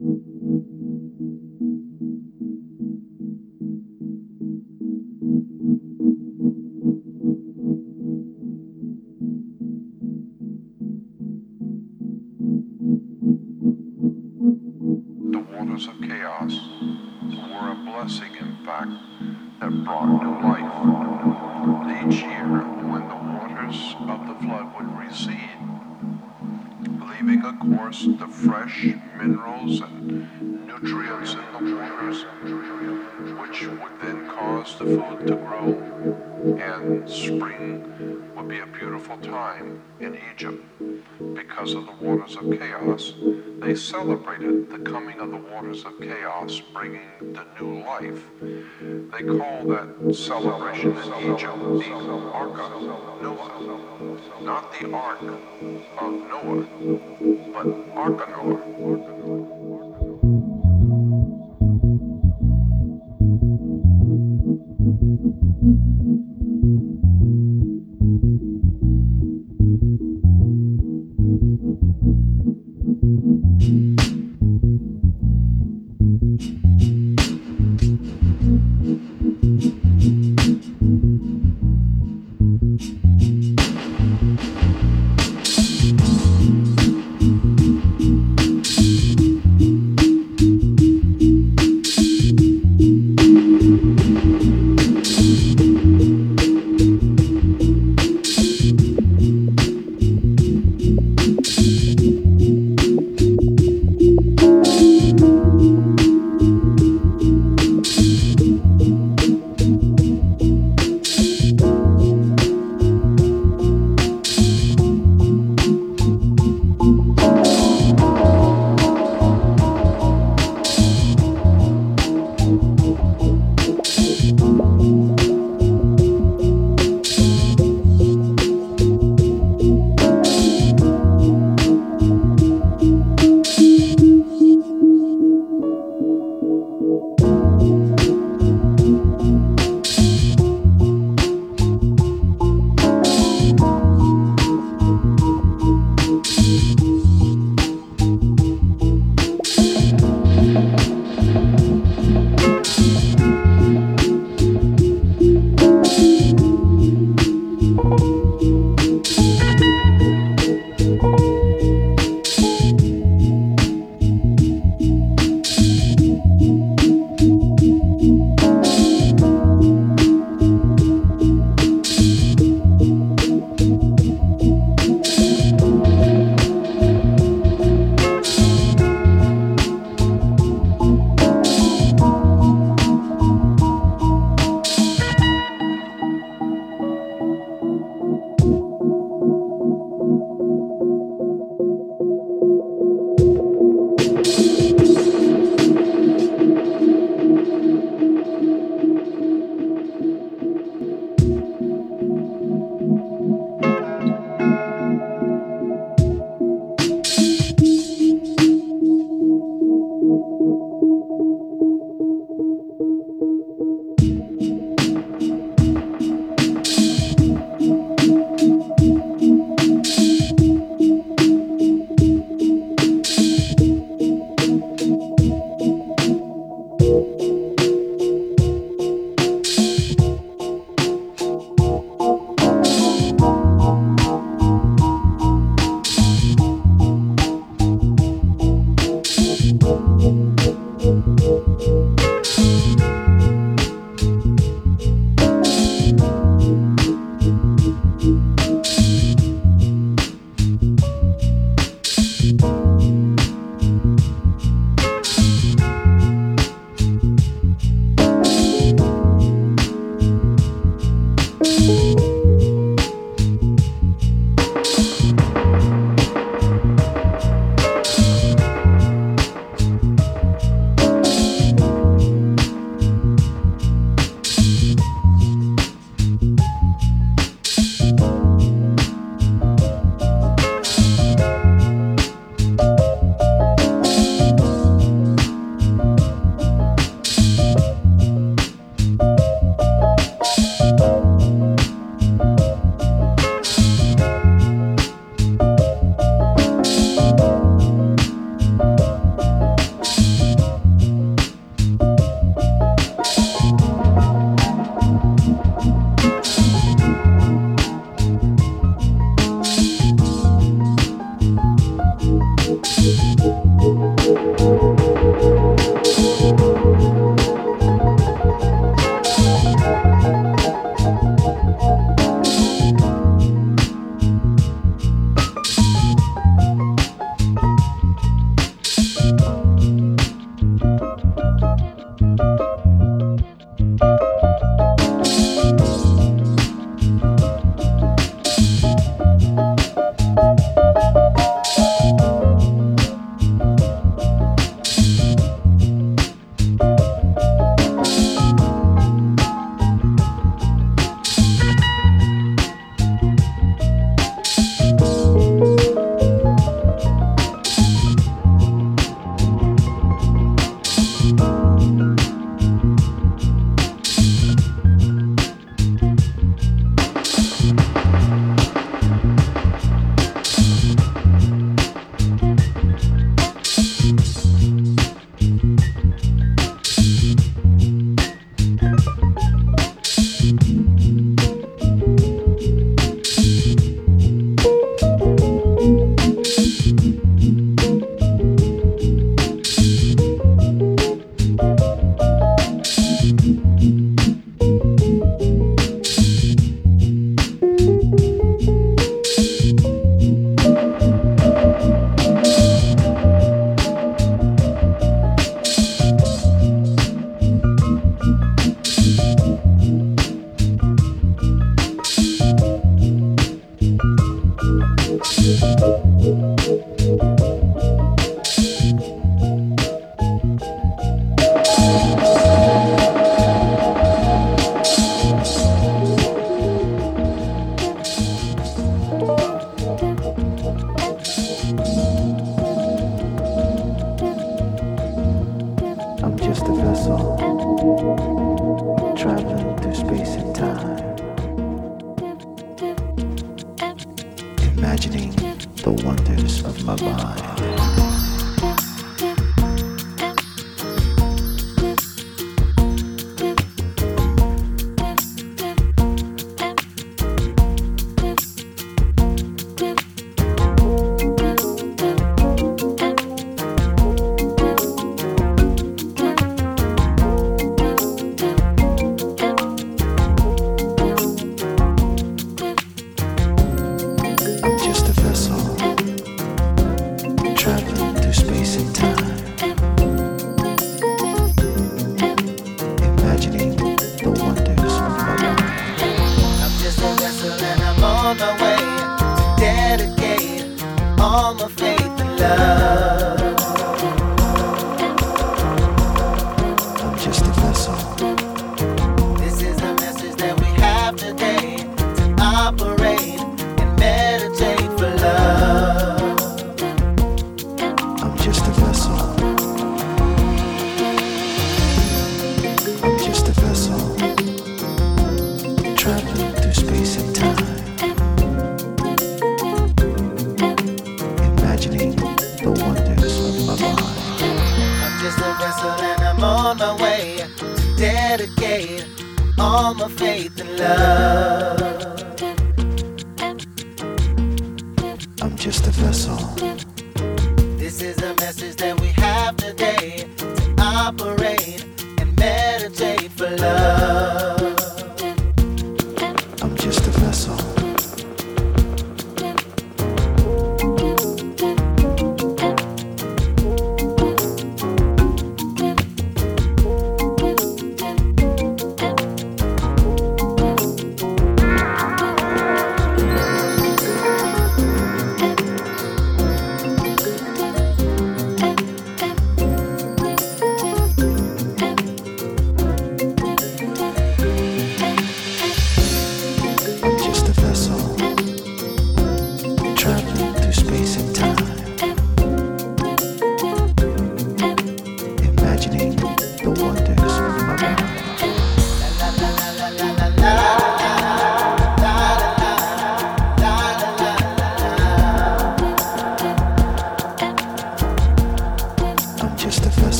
The chaos, they celebrated the coming of the waters of chaos, bringing the new life. They call that celebration in Egypt the Argha Noah. Not the Ark of Noah, but Ark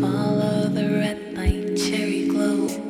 follow the red light, cherry glow.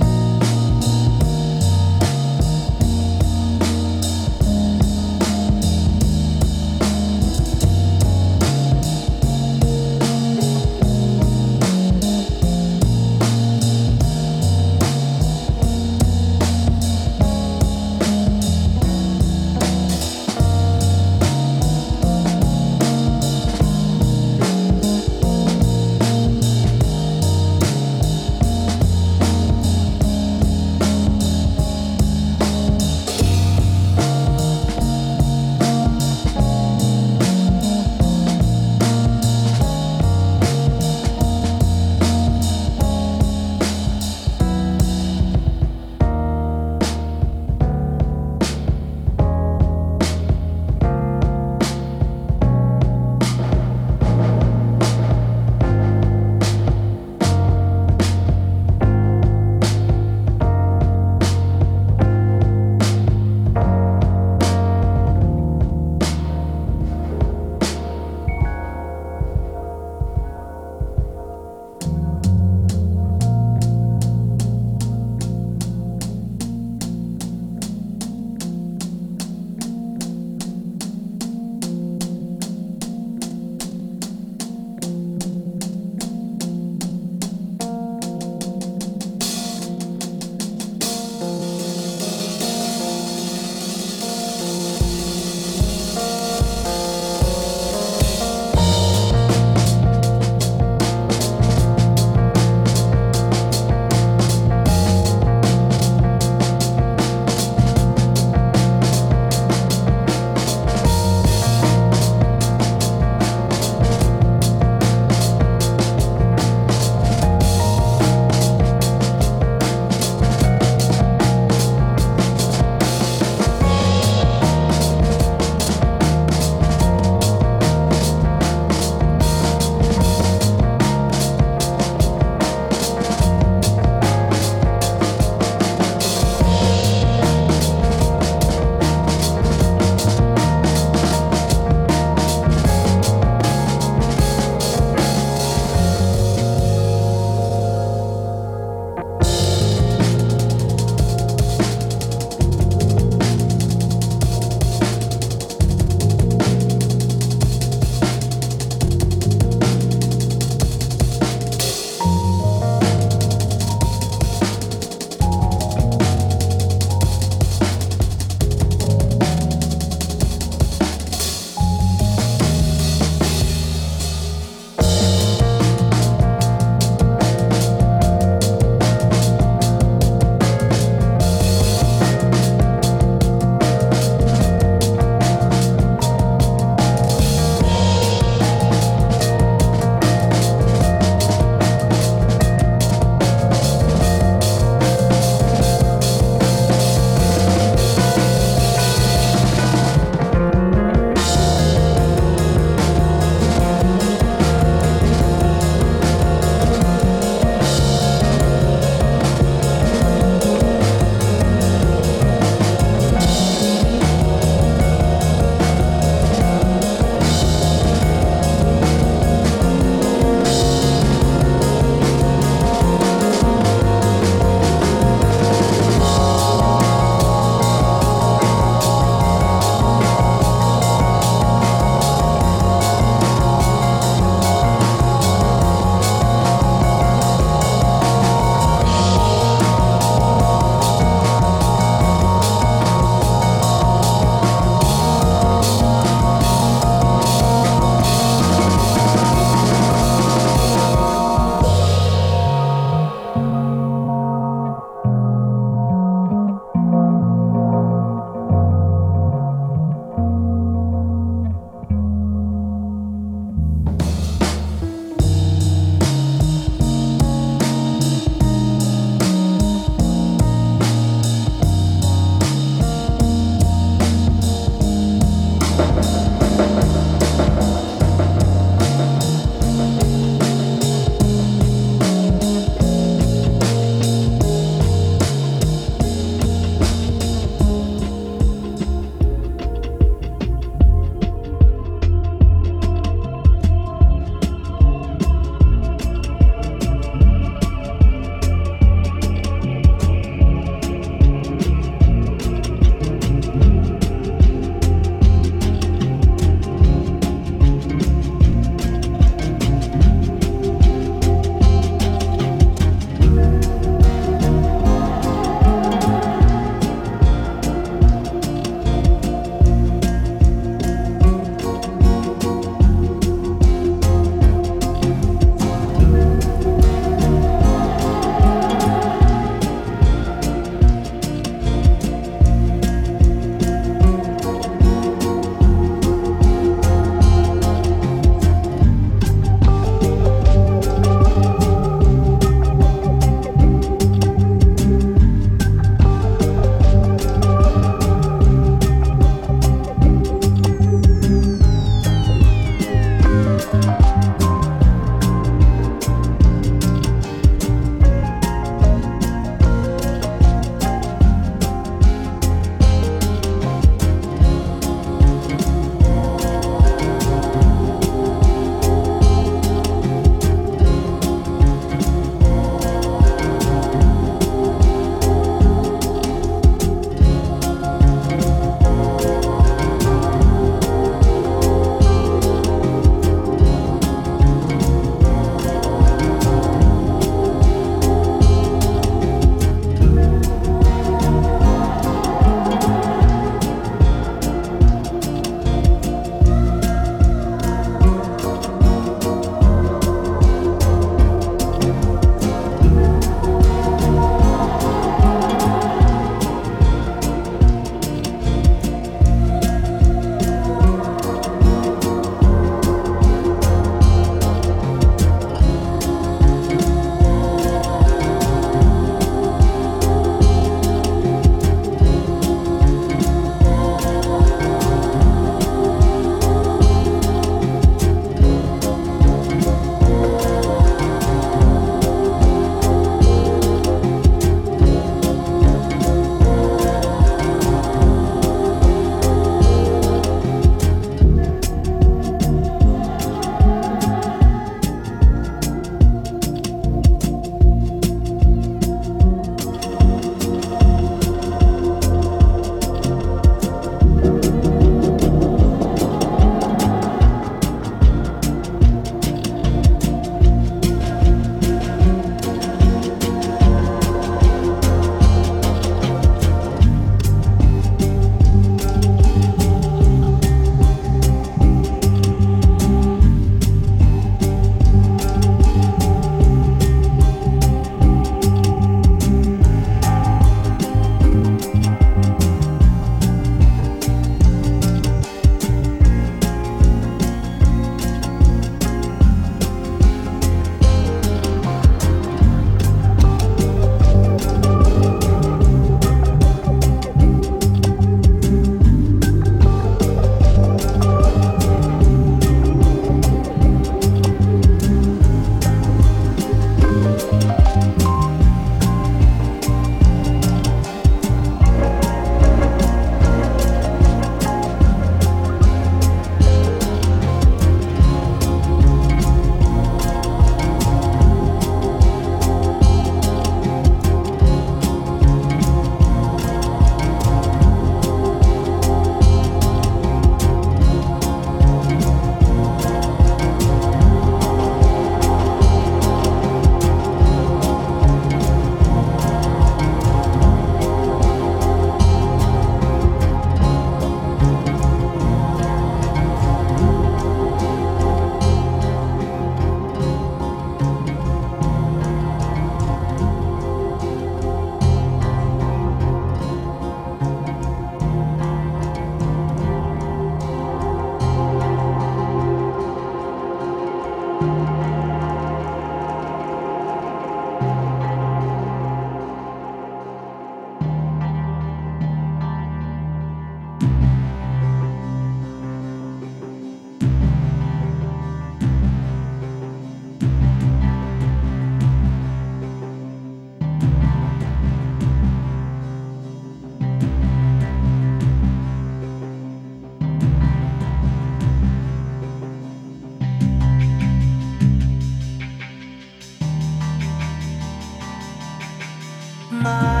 my